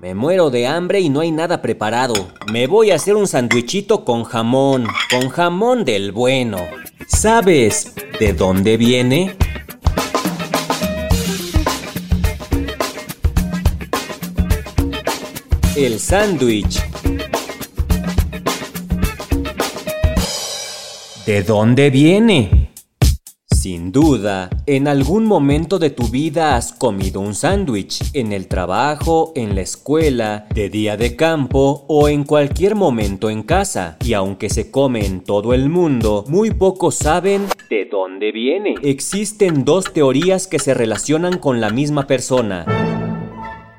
Me muero de hambre y no hay nada preparado. Me voy a hacer un sandwichito con jamón, con jamón del bueno. ¿Sabes de dónde viene? El sándwich. ¿De dónde viene? Sin duda, en algún momento de tu vida has comido un sándwich, en el trabajo, en la escuela, de día de campo o en cualquier momento en casa. Y aunque se come en todo el mundo, muy pocos saben de dónde viene. Existen dos teorías que se relacionan con la misma persona.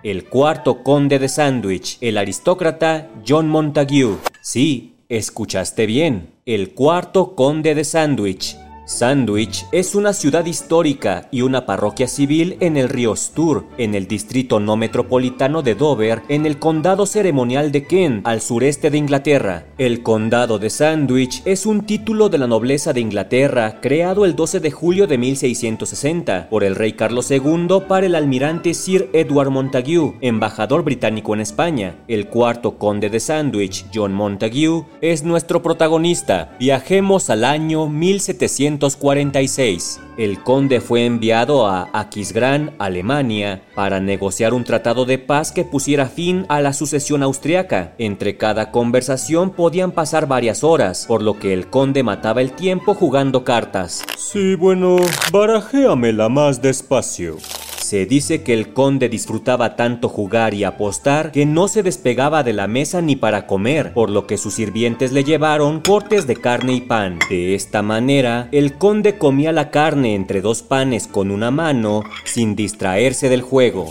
El cuarto conde de sándwich, el aristócrata John Montague. Sí, escuchaste bien, el cuarto conde de sándwich. Sandwich es una ciudad histórica y una parroquia civil en el río Stour, en el distrito no metropolitano de Dover, en el condado ceremonial de Kent, al sureste de Inglaterra. El condado de Sandwich es un título de la nobleza de Inglaterra creado el 12 de julio de 1660 por el rey Carlos II para el almirante Sir Edward Montague, embajador británico en España. El cuarto conde de Sandwich, John Montague, es nuestro protagonista. Viajemos al año 1700 el conde fue enviado a Aquisgrán, Alemania, para negociar un tratado de paz que pusiera fin a la sucesión austriaca. Entre cada conversación podían pasar varias horas, por lo que el conde mataba el tiempo jugando cartas. Sí, bueno, barajéamela más despacio. Se dice que el conde disfrutaba tanto jugar y apostar que no se despegaba de la mesa ni para comer, por lo que sus sirvientes le llevaron cortes de carne y pan. De esta manera, el conde comía la carne entre dos panes con una mano sin distraerse del juego.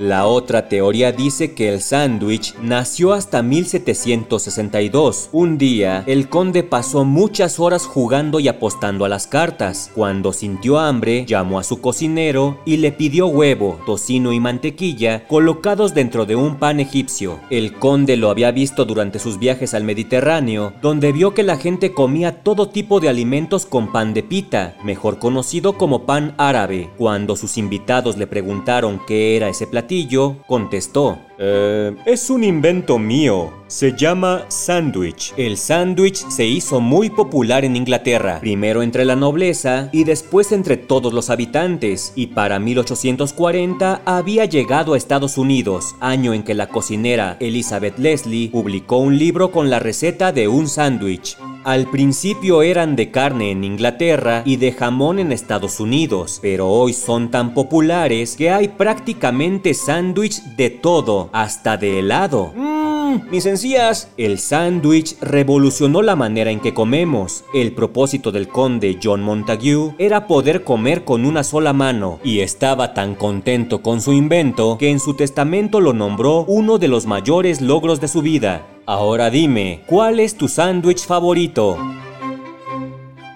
La otra teoría dice que el sándwich nació hasta 1762. Un día, el conde pasó muchas horas jugando y apostando a las cartas. Cuando sintió hambre, llamó a su cocinero y le pidió huevo, tocino y mantequilla colocados dentro de un pan egipcio. El conde lo había visto durante sus viajes al Mediterráneo, donde vio que la gente comía todo tipo de alimentos con pan de pita, mejor conocido como pan árabe. Cuando sus invitados le preguntaron qué era ese platillo, contestó, eh, es un invento mío. Se llama sándwich. El sándwich se hizo muy popular en Inglaterra, primero entre la nobleza y después entre todos los habitantes, y para 1840 había llegado a Estados Unidos, año en que la cocinera Elizabeth Leslie publicó un libro con la receta de un sándwich. Al principio eran de carne en Inglaterra y de jamón en Estados Unidos, pero hoy son tan populares que hay prácticamente sándwich de todo, hasta de helado. Mmm, mis encías. El sándwich revolucionó la manera en que comemos. El propósito del conde John Montague era poder comer con una sola mano, y estaba tan contento con su invento que en su testamento lo nombró uno de los mayores logros de su vida. Ahora dime, ¿cuál es tu sándwich favorito?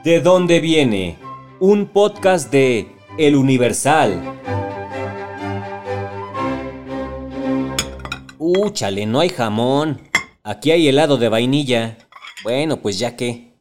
¿De dónde viene? Un podcast de El Universal. Uh, no hay jamón. Aquí hay helado de vainilla. Bueno, pues ya que.